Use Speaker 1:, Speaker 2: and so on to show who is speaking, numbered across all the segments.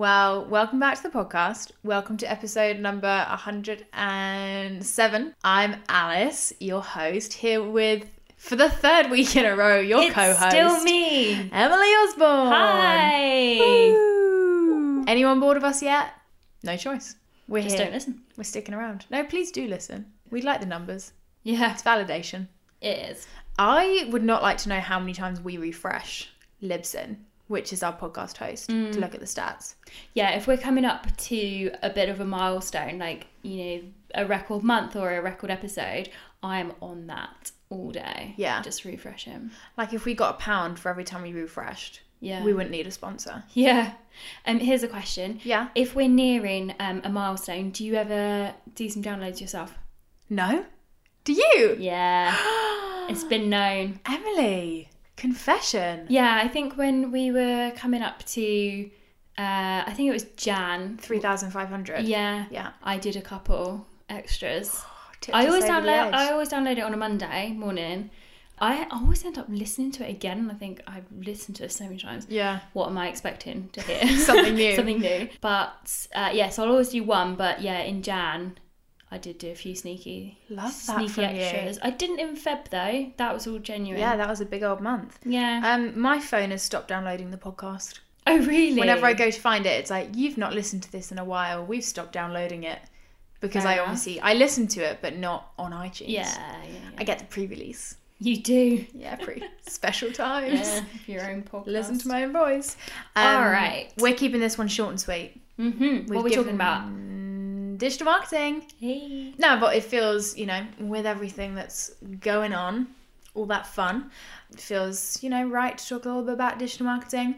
Speaker 1: Well, welcome back to the podcast. Welcome to episode number 107. I'm Alice, your host, here with, for the third week in a row, your
Speaker 2: It's
Speaker 1: co-host.
Speaker 2: still me.
Speaker 1: Emily Osborne.
Speaker 2: Hi.
Speaker 1: Woo. Anyone bored of us yet? No choice. We're
Speaker 2: Just
Speaker 1: here.
Speaker 2: don't listen.
Speaker 1: We're sticking around. No, please do listen. We'd like the numbers.
Speaker 2: Yeah,
Speaker 1: It's validation.
Speaker 2: it is.
Speaker 1: I would not like to know how many times we refresh Libsyn, which is our podcast host,
Speaker 2: Mm.
Speaker 1: to look at the stats.
Speaker 2: Yeah, if we're coming up to a bit of a milestone, like, you know, a record month or a record episode, I'm on that all day.
Speaker 1: Yeah.
Speaker 2: Just refresh him.
Speaker 1: Like if we got a pound for every time we refreshed,
Speaker 2: Yeah.
Speaker 1: we wouldn't need a sponsor.
Speaker 2: Yeah. Um, here's a question.
Speaker 1: Yeah.
Speaker 2: If we're nearing um, a milestone, do you ever do some downloads yourself?
Speaker 1: No? Do you?
Speaker 2: Yeah. it's been known.
Speaker 1: Emily, confession.
Speaker 2: Yeah, I think when we were coming up to, uh, I think it was Jan.
Speaker 1: 3,500.
Speaker 2: Yeah.
Speaker 1: Yeah.
Speaker 2: I did a couple extras. I always download. I always download it on a Monday morning. I always end up listening to it again, and I think I've listened to it so many times.
Speaker 1: Yeah.
Speaker 2: What am I expecting to hear?
Speaker 1: Something new.
Speaker 2: Something new. But uh, yeah, so I'll always do one. But yeah, in Jan, I did do a few sneaky,
Speaker 1: Love
Speaker 2: sneaky
Speaker 1: from you.
Speaker 2: extras. I didn't in Feb though. That was all genuine.
Speaker 1: Yeah, that was a big old month.
Speaker 2: Yeah.
Speaker 1: Um, my phone has stopped downloading the podcast.
Speaker 2: oh really?
Speaker 1: Whenever I go to find it, it's like you've not listened to this in a while. We've stopped downloading it because
Speaker 2: Fair
Speaker 1: I
Speaker 2: enough.
Speaker 1: obviously I listen to it, but not on iTunes.
Speaker 2: Yeah, yeah, yeah.
Speaker 1: I get the pre-release.
Speaker 2: you do.
Speaker 1: Yeah, pre special times.
Speaker 2: Yeah, your own podcast.
Speaker 1: Listen to my own voice.
Speaker 2: All right.
Speaker 1: We're keeping this one short and sweet.
Speaker 2: Mm-hmm. What are we talking about?
Speaker 1: Digital marketing.
Speaker 2: Hey.
Speaker 1: No, but it feels, you know, with everything that's going on, all that fun, it feels, you know, right to talk a little bit about digital marketing.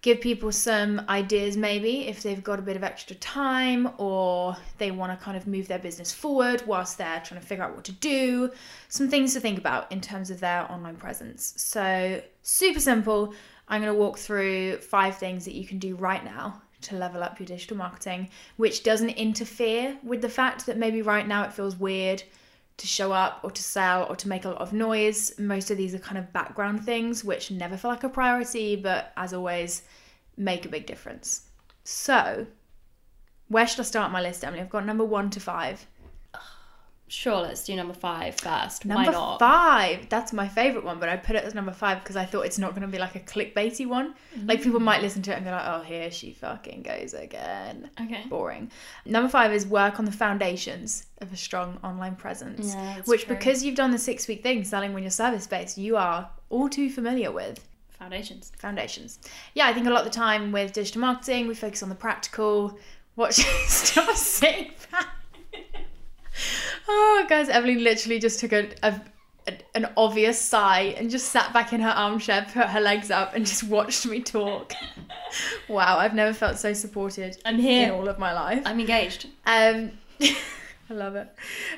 Speaker 1: Give people some ideas, maybe, if they've got a bit of extra time or they want to kind of move their business forward whilst they're trying to figure out what to do. Some things to think about in terms of their online presence. So, super simple. I'm going to walk through five things that you can do right now to level up your digital marketing, which doesn't interfere with the fact that maybe right now it feels weird to show up or to sell or to make a lot of noise. Most of these are kind of background things which never feel like a priority, but as always, make a big difference. So, where should I start my list, Emily? I've got number one to five.
Speaker 2: Sure, let's do number five first.
Speaker 1: Number
Speaker 2: Why not?
Speaker 1: five. That's my favorite one, but I put it as number five because I thought it's not going to be like a clickbaity one. Like people might listen to it and be like, "Oh, here she fucking goes again."
Speaker 2: Okay.
Speaker 1: Boring. Number five is work on the foundations of a strong online presence,
Speaker 2: Yeah,
Speaker 1: which
Speaker 2: true.
Speaker 1: because you've done the six week thing selling when you're service based, you are all too familiar with
Speaker 2: Foundations.
Speaker 1: foundations. Yeah, I think a lot of the time with digital marketing, we focus on the practical. Watch, stop saying that. oh, guys, Evelyn literally just took a, a, an obvious sigh and just sat back in her armchair, put her legs up, and just watched me talk. wow, I've never felt so supported
Speaker 2: I'm here in
Speaker 1: all of my life.
Speaker 2: I'm engaged.
Speaker 1: Um, I love it.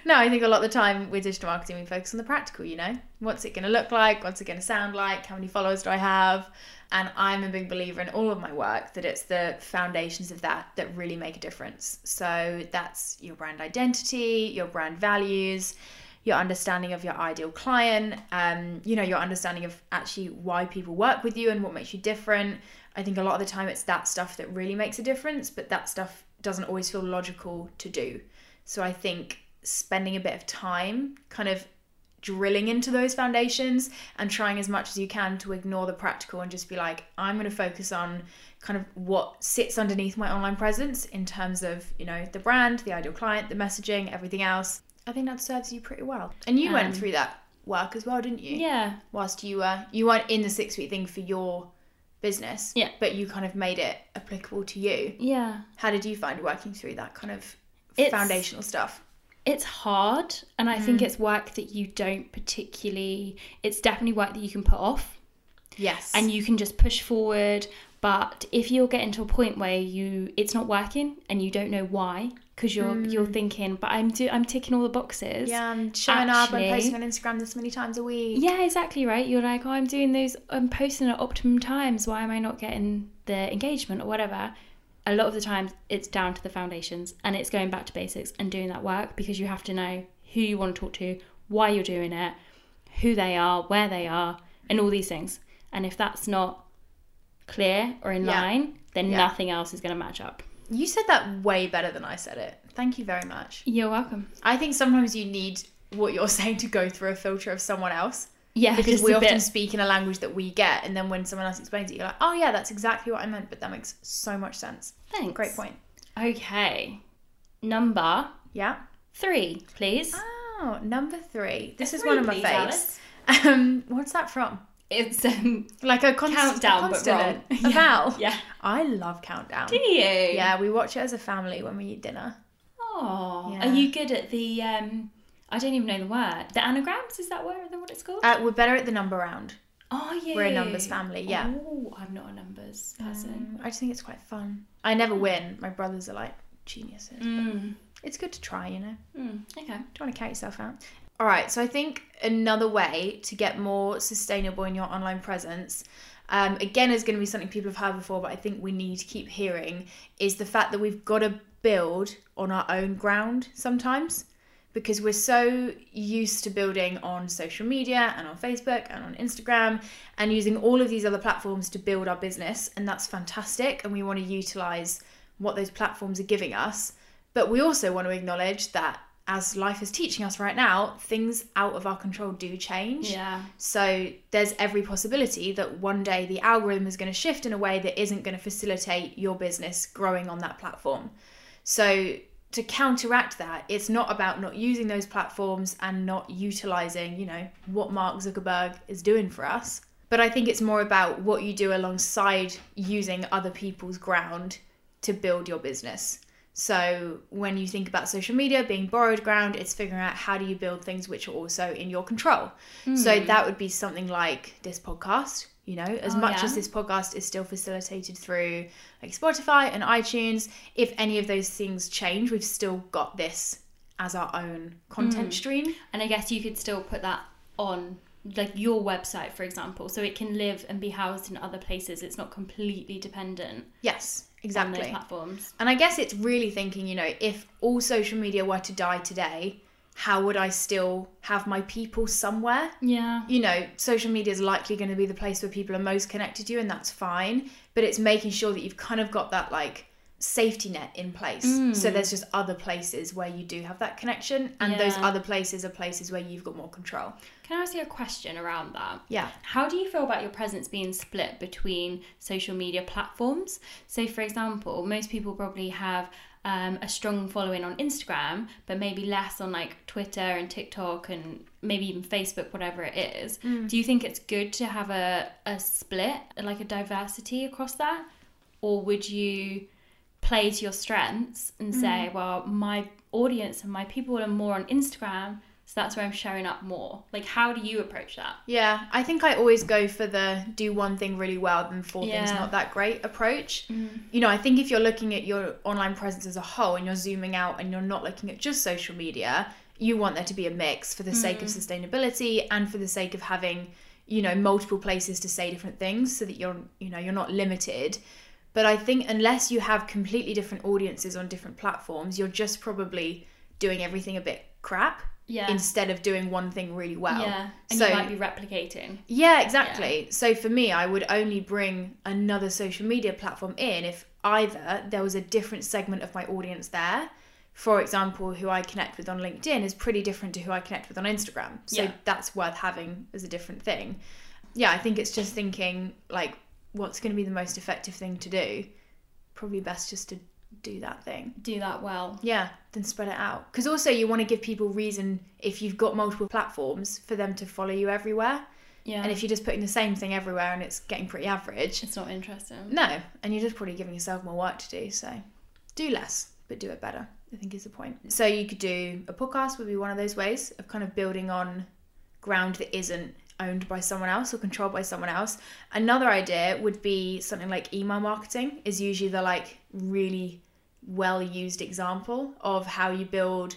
Speaker 1: No, I think a lot of the time with digital marketing, we focus on the practical, you know? What's it going to look like? What's it going to sound like? How many followers do I have? And I'm a big believer in all of my work that it's the foundations of that that really make a difference. So that's your brand identity, your brand values, your understanding of your ideal client, um, you know, your understanding of actually why people work with you and what makes you different. I think a lot of the time it's that stuff that really makes a difference, but that stuff doesn't always feel logical to do. So I think spending a bit of time kind of drilling into those foundations and trying as much as you can to ignore the practical and just be like, I'm going to focus on kind of what sits underneath my online presence in terms of, you know, the brand, the ideal client, the messaging, everything else. I think that serves you pretty well. And you
Speaker 2: Um,
Speaker 1: went through that work as well, didn't you?
Speaker 2: Yeah.
Speaker 1: Whilst you were you weren't in the six week thing for your business.
Speaker 2: Yeah.
Speaker 1: But you kind of made it applicable to you.
Speaker 2: Yeah.
Speaker 1: How did you find working through that kind of
Speaker 2: It's-
Speaker 1: foundational stuff?
Speaker 2: It's hard, and I
Speaker 1: Mm.
Speaker 2: think it's work that you don't particularly. It's definitely work that you can put off,
Speaker 1: Yes.
Speaker 2: and you can just push forward. But if you're getting to a point where you it's not working and you don't know why, because you're you're thinking, but I'm do I'm ticking all the boxes.
Speaker 1: Mm. yeah, I'm showing up. I'm posting on Instagram this many times a week.
Speaker 2: Yeah, exactly right. You're like, oh, I'm doing those, I'm posting at optimum times. Why am I not getting the engagement or whatever? A lot of the times it's down to the foundations and it's going back to basics and doing that work because you have to know who you want to talk to, why you're doing it, who they are, where they are, and all these things. And if that's not clear or in
Speaker 1: Yeah.
Speaker 2: line, then
Speaker 1: Yeah.
Speaker 2: nothing else is going to match up.
Speaker 1: You said that way better than I said it. Thank you very much.
Speaker 2: You're welcome.
Speaker 1: I think sometimes you need what you're saying to go through a filter of someone else
Speaker 2: Yeah,
Speaker 1: because we often
Speaker 2: bit.
Speaker 1: speak in a language that we get, and then when someone else explains it, you're like, oh yeah, that's exactly what I meant, but that makes so much sense.
Speaker 2: Thanks.
Speaker 1: Great point.
Speaker 2: Okay. Number
Speaker 1: Yeah.
Speaker 2: three, please.
Speaker 1: Oh, number three. This is
Speaker 2: Three,
Speaker 1: one of my faves. Um, what's that from?
Speaker 2: It's um,
Speaker 1: Like a const-
Speaker 2: countdown,
Speaker 1: a
Speaker 2: but wrong.
Speaker 1: a
Speaker 2: Yeah. Yeah.
Speaker 1: I love countdown.
Speaker 2: Do you?
Speaker 1: Yeah, we watch it as a family when we eat dinner.
Speaker 2: Oh,
Speaker 1: Yeah.
Speaker 2: are you good at the? um I don't even know the word. The anagrams is that what, what it's called?
Speaker 1: Uh, we're better at the number round.
Speaker 2: oh, yeah.
Speaker 1: we're a numbers family, yeah.
Speaker 2: Oh, I'm not a numbers person.
Speaker 1: Um, I just think it's quite fun. I never win. My brothers are like geniuses.
Speaker 2: Mm.
Speaker 1: It's good to try, you know.
Speaker 2: Mm. Okay.
Speaker 1: Don't want to count yourself out. All right, so I think another way to get more sustainable in your online presence, um, again, is going to be something people have heard before, but I think we need to keep hearing, is the fact that we've got to build on our own ground sometimes because we're so used to building on social media and on Facebook and on Instagram and using all of these other platforms to build our business. And that's fantastic. And we want to utilize what those platforms are giving us. But we also want to acknowledge that as life is teaching us right now, things out of our control do change.
Speaker 2: Yeah.
Speaker 1: So there's every possibility that one day the algorithm is going to shift in a way that isn't going to facilitate your business growing on that platform. So to counteract that, it's not about not using those platforms and not utilizing, you know, what Mark Zuckerberg is doing for us. But I think it's more about what you do alongside using other people's ground to build your business. So when you think about social media being borrowed ground, it's figuring out how do you build things which are also in your control. So hmm. that would be something like this podcast. You know, as
Speaker 2: Oh,
Speaker 1: much
Speaker 2: yeah.
Speaker 1: as this podcast is still facilitated through like Spotify and iTunes, if any of those things change, we've still got this as our own content mm. stream.
Speaker 2: And I guess you could still put that on like your website, for example, so it can live and be housed in other places. It's not completely dependent
Speaker 1: Yes, exactly.
Speaker 2: those platforms.
Speaker 1: And I guess it's really thinking, you know, if all social media were to die today, how would I still have my people somewhere?
Speaker 2: Yeah.
Speaker 1: You know, social media is likely going to be the place where people are most connected to you, and that's fine. But it's making sure that you've kind of got that like safety net in place. So there's just other places where you do have that connection, and those other places are places where you've got more control.
Speaker 2: Can I ask you a question around that?
Speaker 1: Yeah.
Speaker 2: How do you feel about your presence being split between social media platforms? So, for example, most people probably have um, a strong following on Instagram, but maybe less on like Twitter and TikTok and maybe even Facebook, whatever it is. Mm. Do you think it's good to have a, a split, like a diversity across that? Or would you play to your strengths and say, mm. well, my audience and my people are more on Instagram, so that's where I'm showing up more? Like, how do you approach that?
Speaker 1: Yeah, I think I always go for the do one thing really well, then four things not that great approach. Mm. You know, I think if you're looking at your online presence as a whole and you're zooming out and you're not looking at just social media, you want there to be a mix for the sake of mm. sustainability and for the sake of having, you know, multiple places to say different things so that you're, you know, you're not limited. But I think unless you have completely different audiences on different platforms, you're just probably doing everything a bit crap
Speaker 2: Yeah.
Speaker 1: instead of doing one thing really well.
Speaker 2: Yeah, and
Speaker 1: so
Speaker 2: you might be replicating.
Speaker 1: yeah, exactly. So for me, I would only bring another social media platform in if either there was a different segment of my audience there. For example, who I connect with on LinkedIn is pretty different to who I connect with on Instagram. So
Speaker 2: Yeah.
Speaker 1: that's worth having as a different thing. Yeah, I think it's just thinking like what's going to be the most effective thing to do. Probably best just to do that thing.
Speaker 2: Do that well.
Speaker 1: Yeah, then spread it out. Because also you want to give people reason if you've got multiple platforms for them to follow you everywhere.
Speaker 2: Yeah.
Speaker 1: And if you're just putting the same thing everywhere and it's getting pretty average,
Speaker 2: it's not interesting.
Speaker 1: no, and you're just probably giving yourself more work to do. So do less, but do it better, I think is the point. So you could do a podcast, would be one of those ways of kind of building on ground that isn't owned by someone else or controlled by someone else. Another idea would be something like email marketing, is usually the like really well used example of how you build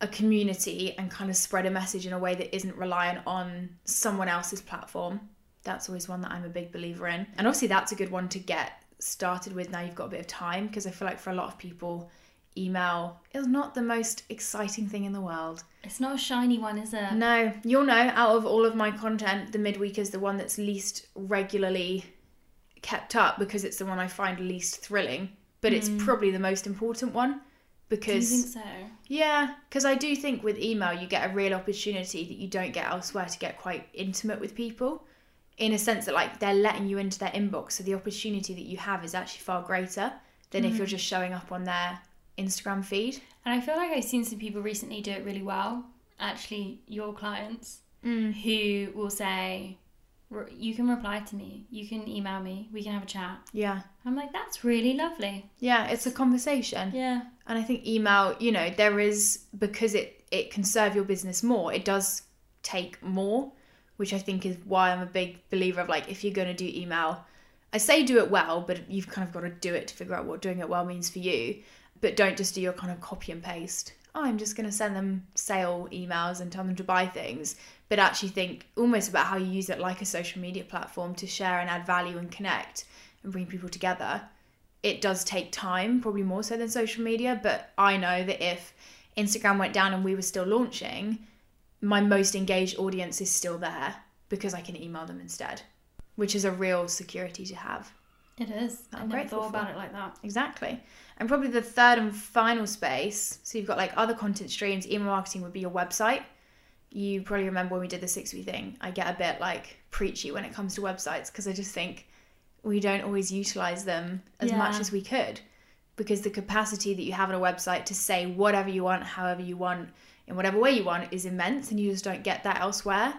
Speaker 1: a community and kind of spread a message in a way that isn't reliant on someone else's platform. That's always one that I'm a big believer in. And obviously, that's a good one to get started with now you've got a bit of time because I feel like for a lot of people, email is not the most exciting thing in the world.
Speaker 2: It's not a shiny one, is it?
Speaker 1: No, you'll know out of all of my content, the midweek is the one that's least regularly kept up because it's the one I find least thrilling, but it's hmm. probably the most important one
Speaker 2: Do you
Speaker 1: because
Speaker 2: think so?
Speaker 1: yeah, because I do think with email you get a real opportunity that you don't get elsewhere to get quite intimate with people. In a sense that like they're letting you into their inbox, so the opportunity that you have is actually far greater than if hmm. you're just showing up on their Instagram feed.
Speaker 2: And I feel like I've seen some people recently do it really well. Actually, your clients
Speaker 1: Mm.
Speaker 2: who will say, "You can reply to me. You can email me. We can have a chat."
Speaker 1: Yeah,
Speaker 2: I'm like, "That's really lovely."
Speaker 1: yeah, it's a conversation.
Speaker 2: Yeah.
Speaker 1: And I think email, you know, there is because it it can serve your business more. It does take more, which I think is why I'm a big believer of like if you're going to do email, I say do it well, but you've kind of got to do it to figure out what doing it well means for you. But don't just do your kind of copy and paste. Oh, I'm just going to send them sale emails and tell them to buy things, but actually think almost about how you use it like a social media platform to share and add value and connect and bring people together it does take time, probably more so than social media. But I know that if Instagram went down and we were still launching, my most engaged audience is still there because I can email them instead, which is a real security to have.
Speaker 2: It is. I
Speaker 1: I'm
Speaker 2: never thought about
Speaker 1: for.
Speaker 2: it like that.
Speaker 1: Exactly. And probably the third and final space, so you've got like other content streams, email marketing would be your website. You probably remember when we did the six week thing, I get a bit like preachy when it comes to websites because I just think we don't always utilize them as much as we could because the capacity that you have on a website to say whatever you want, however you want, in whatever way you want is immense and you just don't get that elsewhere.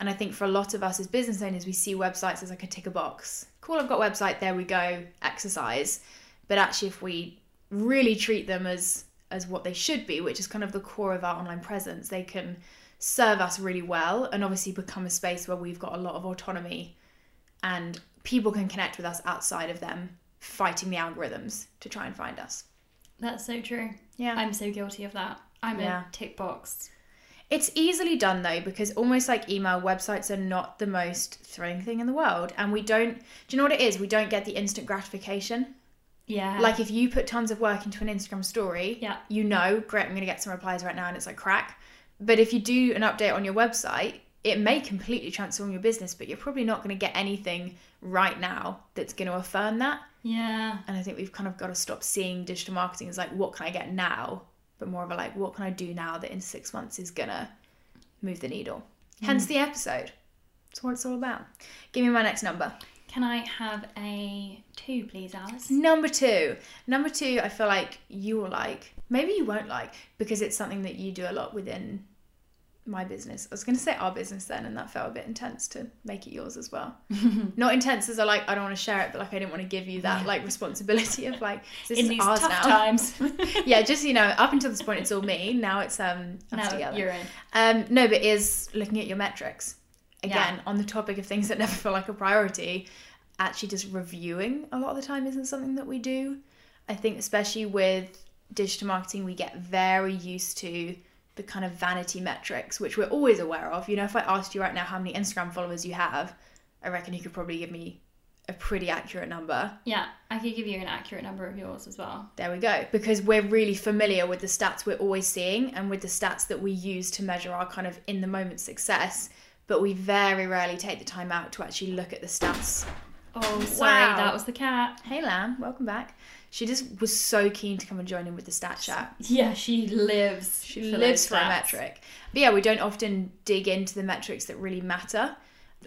Speaker 1: And I think for a lot of us as business owners, we see websites as like a tick a box. Cool, I've got a website, there we go, exercise. But actually, if we really treat them as as what they should be, which is kind of the core of our online presence, they can serve us really well and obviously become a space where we've got a lot of autonomy and people can connect with us outside of them fighting the algorithms to try and find us.
Speaker 2: That's so true.
Speaker 1: Yeah.
Speaker 2: I'm so guilty of that. I'm
Speaker 1: Yeah.
Speaker 2: a tick box.
Speaker 1: It's easily done though because almost like email websites are not the most thrilling thing in the world and we don't do you know what it is? We don't get the instant gratification.
Speaker 2: Yeah.
Speaker 1: Like if you put tons of work into an Instagram story,
Speaker 2: Yeah.
Speaker 1: you know, great, I'm going to get some replies right now and it's like crack. But if you do an update on your website, it may completely transform your business, but you're probably not going to get anything right now that's going to affirm that.
Speaker 2: yeah.
Speaker 1: And I think we've kind of got to stop seeing digital marketing as like, what can I get now? But more of a like, what can I do now that in six months is to move the needle? Mm. Hence the episode. That's what it's all about. Give me my next number.
Speaker 2: Can I have a two, please, Alice?
Speaker 1: Number two. Number two, I feel like you will like. Maybe you won't like because it's something that you do a lot within my business. I was going to say our business then, and that felt a bit intense to make it yours as well. Not intense as I like, I don't want to share it, but like I didn't want to give you that like responsibility of like this
Speaker 2: In
Speaker 1: is
Speaker 2: these
Speaker 1: ours
Speaker 2: tough
Speaker 1: now.
Speaker 2: times.
Speaker 1: yeah, just you know, up until this point, it's all me. Now it's um us
Speaker 2: now
Speaker 1: together.
Speaker 2: you're in.
Speaker 1: Um, no, but is looking at your metrics. Again,
Speaker 2: Yeah.
Speaker 1: on the topic of things that never feel like a priority, actually just reviewing a lot of the time isn't something that we do. I think, especially with digital marketing, we get very used to the kind of vanity metrics, which we're always aware of. You know, if I asked you right now how many Instagram followers you have, I reckon you could probably give me a pretty accurate number.
Speaker 2: Yeah, I could give you an accurate number of yours as well.
Speaker 1: There we go. Because we're really familiar with the stats we're always seeing and with the stats that we use to measure our kind of in the moment success. But we very rarely take the time out to actually look at the stats.
Speaker 2: Oh, sorry,
Speaker 1: Wow.
Speaker 2: that was the cat.
Speaker 1: Hey, Lamb, welcome back. She just was so keen to come and join in with the stat chat.
Speaker 2: Yeah, she lives.
Speaker 1: She
Speaker 2: for
Speaker 1: lives for a metric. But yeah, we don't often dig into the metrics that really matter.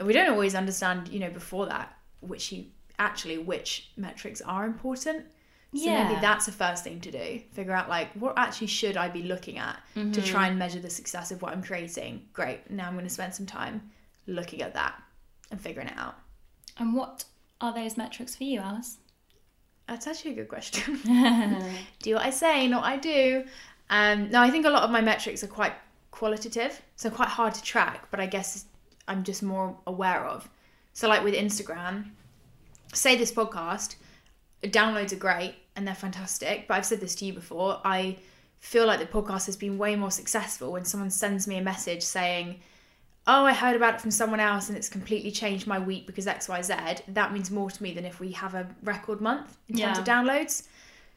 Speaker 1: We don't always understand, you know, before that, which you actually which metrics are important. So
Speaker 2: Yeah.
Speaker 1: maybe that's the first thing to do. Figure out like what actually should I be looking at to
Speaker 2: Mm-hmm.
Speaker 1: try and measure the success of what I'm creating. Great. Now I'm going to spend some time looking at that and figuring it out.
Speaker 2: And what are those metrics for you, Alice?
Speaker 1: That's actually a good question. do what I say, not I do. Um, no, I think a lot of my metrics are quite qualitative, so quite hard to track, but I guess I'm just more aware of. So, like with Instagram, say this podcast, downloads are great and they're fantastic, but I've said this to you before. I feel like the podcast has been way more successful when someone sends me a message saying, Oh, I heard about it from someone else and it's completely changed my week because XYZ. That means more to me than if we have a record month in terms
Speaker 2: Yeah.
Speaker 1: of downloads.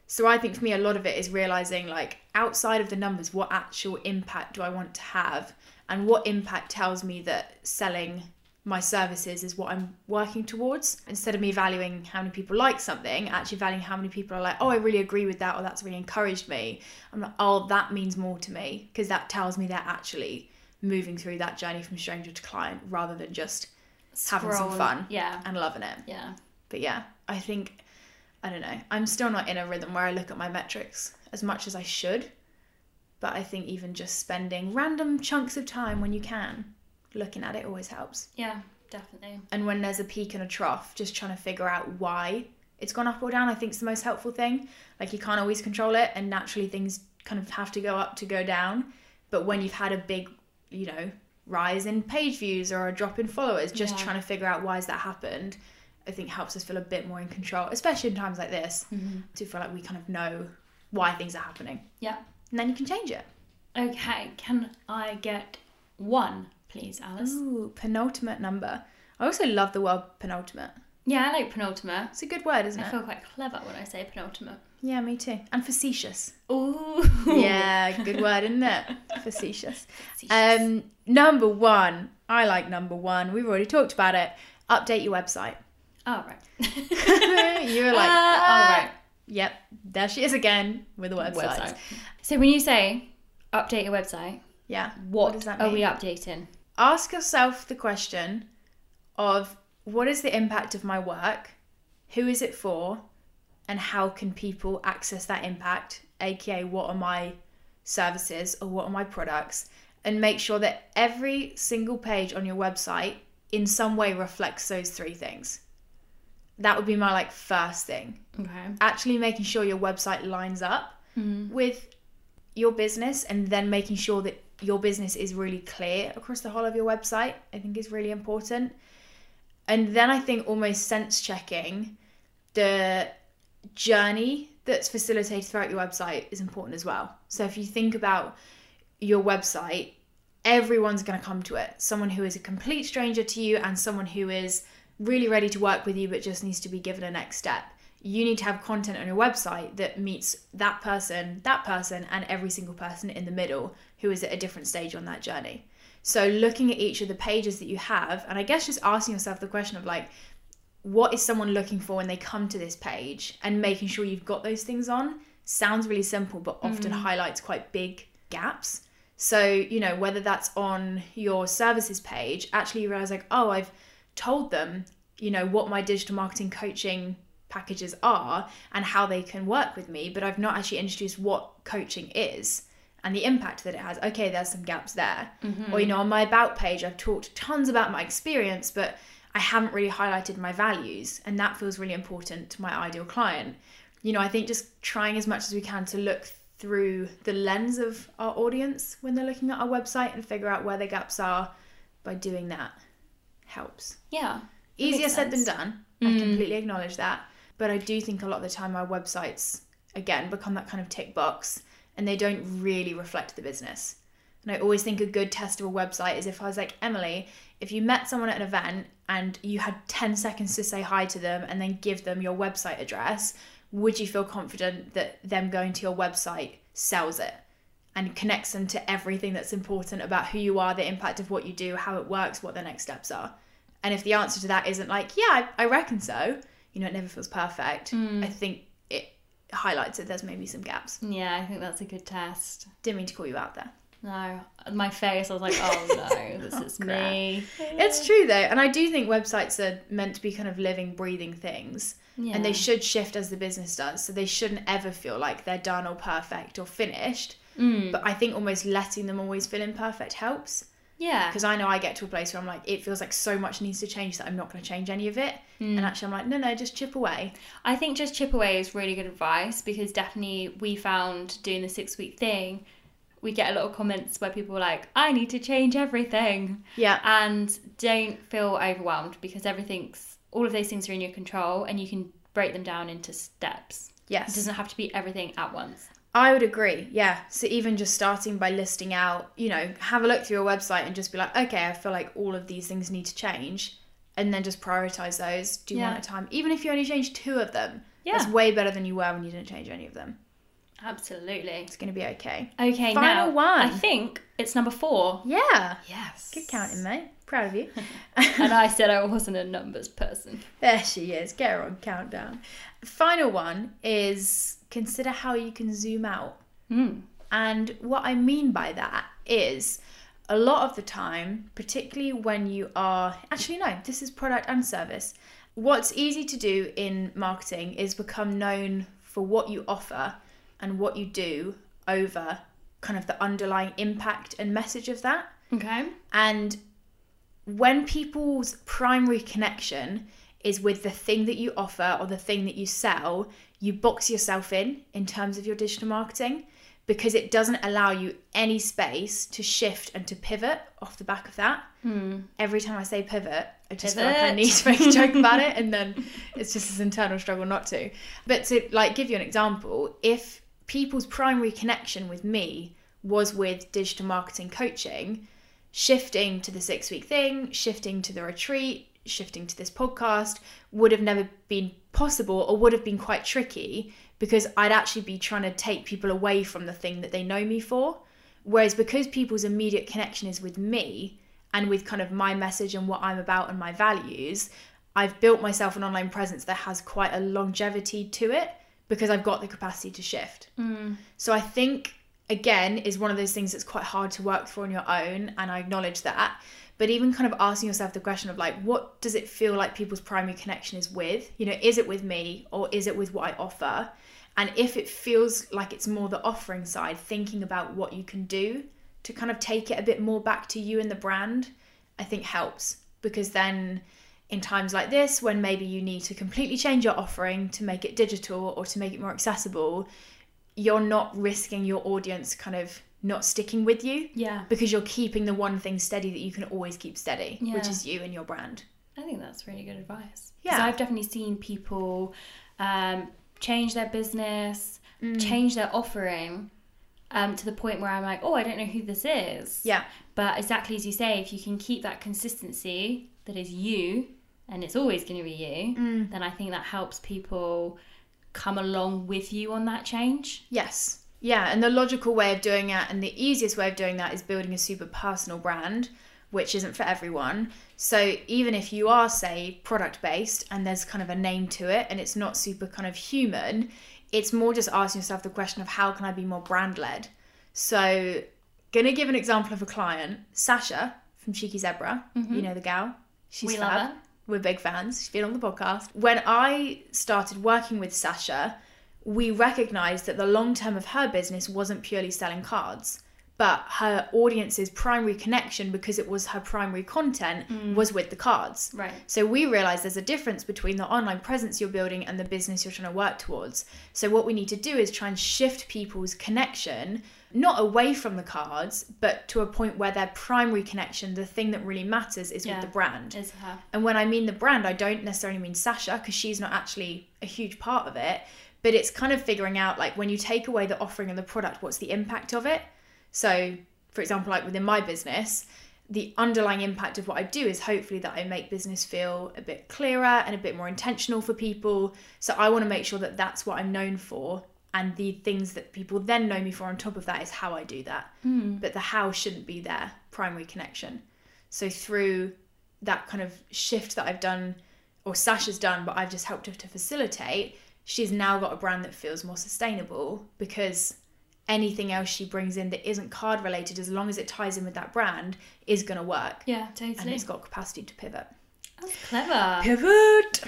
Speaker 1: So I think for me, a lot of it is realizing, like, outside of the numbers, what actual impact do I want to have, and what impact tells me that selling my services is what I'm working towards. Instead of me valuing how many people like something, actually valuing how many people are like, oh, I really agree with that, or that's really encouraged me. I'm like, oh, that means more to me because that tells me they're actually moving through that journey from stranger to client rather than just having some fun
Speaker 2: Yeah.
Speaker 1: and loving it.
Speaker 2: Yeah.
Speaker 1: But yeah, I think I don't know. I'm still not in a rhythm where I look at my metrics as much as I should. But I think even just spending random chunks of time when you can looking at it always helps.
Speaker 2: Yeah, definitely.
Speaker 1: And when there's a peak and a trough, just trying to figure out why it's gone up or down, I think is the most helpful thing. Like you can't always control it and naturally things kind of have to go up to go down. But when you've had a big, you know, rise in page views or a drop in followers, just
Speaker 2: Yeah.
Speaker 1: trying to figure out why has that happened, I think helps us feel a bit more in control, especially in times like this, mm-hmm. to feel like we kind of know why things are happening.
Speaker 2: Yeah.
Speaker 1: And then you can change it.
Speaker 2: Okay, can I get one, please, Alice?
Speaker 1: Ooh, penultimate number. I also love the word penultimate.
Speaker 2: Yeah, I like penultimate.
Speaker 1: It's a good word, isn't
Speaker 2: I
Speaker 1: it?
Speaker 2: I feel quite clever when I say penultimate.
Speaker 1: Yeah, me too. And facetious.
Speaker 2: Ooh.
Speaker 1: Yeah, good word, isn't it? Facetious. Um, number one. I like number one. We've already talked about it. Update your website.
Speaker 2: oh, right.
Speaker 1: you were like,
Speaker 2: Uh, all right.
Speaker 1: Yep, there she is again with the website.
Speaker 2: So when you say update your website,
Speaker 1: Yeah.
Speaker 2: what,
Speaker 1: does that
Speaker 2: are we updating?
Speaker 1: Ask yourself the question of what is the impact of my work? Who is it for? And how can people access that impact? AKA, what are my services or what are my products? And make sure that every single page on your website in some way reflects those three things. That would be my like first thing.
Speaker 2: Okay.
Speaker 1: Actually making sure your website lines up hmm. with your business and then making sure that your business is really clear across the whole of your website, I think is really important. And then I think almost sense checking the journey that's facilitated throughout your website is important as well. So if you think about your website, everyone's going to come to it. Someone who is a complete stranger to you and someone who is really ready to work with you but just needs to be given a next step. You need to have content on your website that meets that person, that person, and every single person in the middle who is at a different stage on that journey. So, looking at each of the pages that you have, and I guess just asking yourself the question of like, what is someone looking for when they come to this page and making sure you've got those things on sounds really simple but often mm. highlights quite big gaps. So you know whether that's on your services page actually you realize like oh i've told them you know what my digital marketing coaching packages are and how they can work with me but i've not actually introduced what coaching is and the impact that it has. Okay there's some gaps there. Or you mm-hmm. know on my about page i've talked tons about my experience but I haven't really highlighted my values, and that feels really important to my ideal client. You know, I think just trying as much as we can to look through the lens of our audience when they're looking at our website and figure out where the gaps are by doing that helps.
Speaker 2: Yeah.
Speaker 1: Easier said than done. I completely acknowledge that. But I do think a lot of the time our websites, again, become that kind of tick box and they don't really reflect the business. And I always think a good test of a website is if I was like, Emily, if you met someone at an event and you had 10 seconds to say hi to them and then give them your website address, would you feel confident that them going to your website sells it and connects them to everything that's important about who you are, the impact of what you do, how it works, what the next steps are? And if the answer to that isn't like, yeah, I, I reckon so, you know, it never feels perfect, hmm. I think it highlights that there's maybe some gaps.
Speaker 2: Yeah, I think that's a good test.
Speaker 1: Didn't mean to call you out there.
Speaker 2: No, my face, I was like, oh no, this is
Speaker 1: crap.
Speaker 2: me.
Speaker 1: It's true though, and I do think websites are meant to be kind of living, breathing things,
Speaker 2: Yeah.
Speaker 1: and they should shift as the business does. So they shouldn't ever feel like they're done or perfect or finished.
Speaker 2: Mm.
Speaker 1: But I think almost letting them always feel imperfect helps
Speaker 2: Yeah.
Speaker 1: because I know I get to a place where I'm like, it feels like so much needs to change that I'm not going to change any of it,
Speaker 2: Mm.
Speaker 1: and actually I'm like, no, no, just chip away.
Speaker 2: I think just chip away is really good advice because definitely we found doing the six week thing, we get a lot of comments where people are like, I need to change everything.
Speaker 1: Yeah,
Speaker 2: And don't feel overwhelmed because everything's, all of those things are in your control and you can break them down into steps.
Speaker 1: Yes.
Speaker 2: It doesn't have to be everything at once.
Speaker 1: I would agree. Yeah. So even just starting by listing out, you know, have a look through your website and just be like, okay, I feel like all of these things need to change, and then just prioritize those, do one
Speaker 2: Yeah.
Speaker 1: at a time. Even if you only change two of them,
Speaker 2: Yeah.
Speaker 1: that's way better than you were when you didn't change any of them.
Speaker 2: Absolutely.
Speaker 1: It's going to be okay.
Speaker 2: Okay,
Speaker 1: Final
Speaker 2: now
Speaker 1: one.
Speaker 2: I think it's number four.
Speaker 1: Yeah.
Speaker 2: Yes.
Speaker 1: Good counting, mate. Proud of you.
Speaker 2: and I said I wasn't a numbers person.
Speaker 1: There she is. Get her on countdown. Final one is consider how you can zoom out.
Speaker 2: Mm.
Speaker 1: And what I mean by that is a lot of the time, particularly when you are actually, no, this is product and service. What's easy to do in marketing is become known for what you offer and what you do over kind of the underlying impact and message of that.
Speaker 2: Okay.
Speaker 1: And when people's primary connection is with the thing that you offer or the thing that you sell, you box yourself in in terms of your digital marketing because it doesn't allow you any space to shift and to pivot off the back of that. Hmm. Every time I say pivot, I just feel like I need to make a joke about it and then it's just this internal struggle not to. But to like give you an example, if people's primary connection with me was with digital marketing coaching, shifting to the six week thing, shifting to the retreat, shifting to this podcast would have never been possible or would have been quite tricky because I'd actually be trying to take people away from the thing that they know me for. Whereas because people's immediate connection is with me and with kind of my message and what I'm about and my values, I've built myself an online presence that has quite a longevity to it because I've got the capacity to shift. Mm. So I think again is one of those things that's quite hard to work for on your own and I acknowledge that. But even kind of asking yourself the question of like what does it feel like people's primary connection is with? You know, is it with me or is it with what I offer? And if it feels like it's more the offering side, thinking about what you can do to kind of take it a bit more back to you and the brand, I think helps because then in times like this when maybe you need to completely change your offering to make it digital or to make it more accessible, you're not risking your audience kind of not sticking with you
Speaker 2: Yeah.
Speaker 1: because you're keeping the one thing steady that you can always keep steady, which is you and your brand.
Speaker 2: I think that's really good advice
Speaker 1: Yeah.
Speaker 2: I've definitely seen people um, change their business,
Speaker 1: Mm.
Speaker 2: change their offering um, to the point where I'm like, oh, I don't know who this is.
Speaker 1: Yeah.
Speaker 2: But exactly as you say, if you can keep that consistency that is you and it's always going to be you,
Speaker 1: Mm.
Speaker 2: then I think that helps people come along with you on that change.
Speaker 1: Yes. Yeah, and the logical way of doing it and the easiest way of doing that is building a super personal brand, which isn't for everyone. So even if you are, say, product based and there's kind of a name to it and it's not super kind of human, it's more just asking yourself the question of how can I be more brand led? So, gonna give an example of a client, Sasha from Cheeky Zebra. You know the gal. She's
Speaker 2: We love
Speaker 1: fab. We're big fans. She's been on the podcast. When I started working with Sasha, we recognized that the long term of her business wasn't purely selling cards, but her audience's primary connection, because it was her primary content, mm. was with the cards.
Speaker 2: Right.
Speaker 1: So we realized there's a difference between the online presence you're building and the business you're trying to work towards. So what we need to do is try and shift people's connection not away from the cards, but to a point where their primary connection, the thing that really matters, is
Speaker 2: Yeah.
Speaker 1: with the brand.
Speaker 2: Is her.
Speaker 1: And when I mean the brand, I don't necessarily mean Sasha because she's not actually a huge part of it. But it's kind of figuring out like when you take away the offering and the product, what's the impact of it? So, for example, like within my business, the underlying impact of what I do is hopefully that I make business feel a bit clearer and a bit more intentional for people. So I want to make sure that that's what I'm known for. And the things that people then know me for on top of that is how I do that. Hmm. But the how shouldn't be their primary connection. So through that kind of shift that I've done, or Sasha's done, but I've just helped her to facilitate, she's now got a brand that feels more sustainable because anything else she brings in that isn't card related, as long as it ties in with that brand, is going to work.
Speaker 2: Yeah, totally.
Speaker 1: And it's got capacity to pivot.
Speaker 2: That's clever.
Speaker 1: Pivot!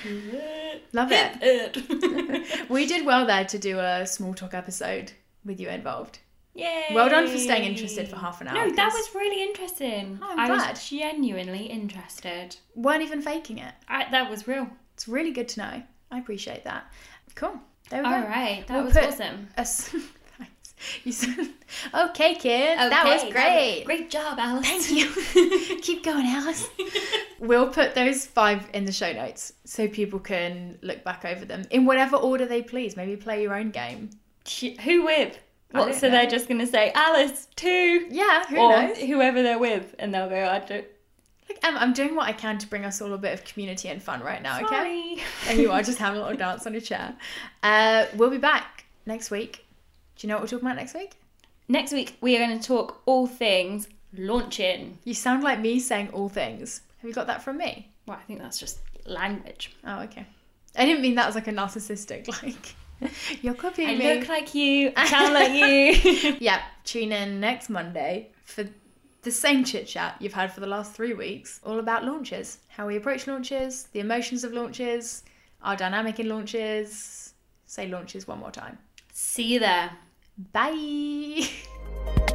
Speaker 1: Love it.
Speaker 2: it.
Speaker 1: We did well there to do a small talk episode with you involved.
Speaker 2: Yay.
Speaker 1: Well done for staying interested for half an hour.
Speaker 2: No, that was really interesting.
Speaker 1: Oh, I'm
Speaker 2: I
Speaker 1: glad.
Speaker 2: was genuinely interested.
Speaker 1: weren't even faking it.
Speaker 2: I, that was real.
Speaker 1: It's really good to know. I appreciate that. Cool. There we
Speaker 2: All
Speaker 1: go.
Speaker 2: right, that
Speaker 1: We'll
Speaker 2: was awesome.
Speaker 1: A. You said, okay, kids. that was
Speaker 2: Okay,
Speaker 1: great.
Speaker 2: great job, Alice.
Speaker 1: Thank you. Keep going, Alice. we'll put those five in the show notes so people can look back over them in whatever order they please. Maybe play your own game.
Speaker 2: Who with? What? So
Speaker 1: know.
Speaker 2: they're just gonna say Alice two,
Speaker 1: Yeah, who
Speaker 2: or
Speaker 1: knows?
Speaker 2: whoever they're with, and they'll go. I don't.
Speaker 1: Look, Em, I'm doing what I can to bring us all a bit of community and fun right now, okay? And you are just having a little dance on your chair. Uh, we'll be back next week. Do you know what we're talking about next week?
Speaker 2: Next week, we are going to talk all things launching.
Speaker 1: You sound like me saying all things. Have you got that from me?
Speaker 2: Well, I think that's just language.
Speaker 1: Oh, okay. I didn't mean that as like a narcissistic, like, you're copying
Speaker 2: I
Speaker 1: me.
Speaker 2: look like you, I sound like you.
Speaker 1: yeah, tune in next Monday for the same chit chat you've had for the last three weeks, all about launches, how we approach launches, the emotions of launches, our dynamic in launches. Say launches one more time.
Speaker 2: See you there.
Speaker 1: Bye.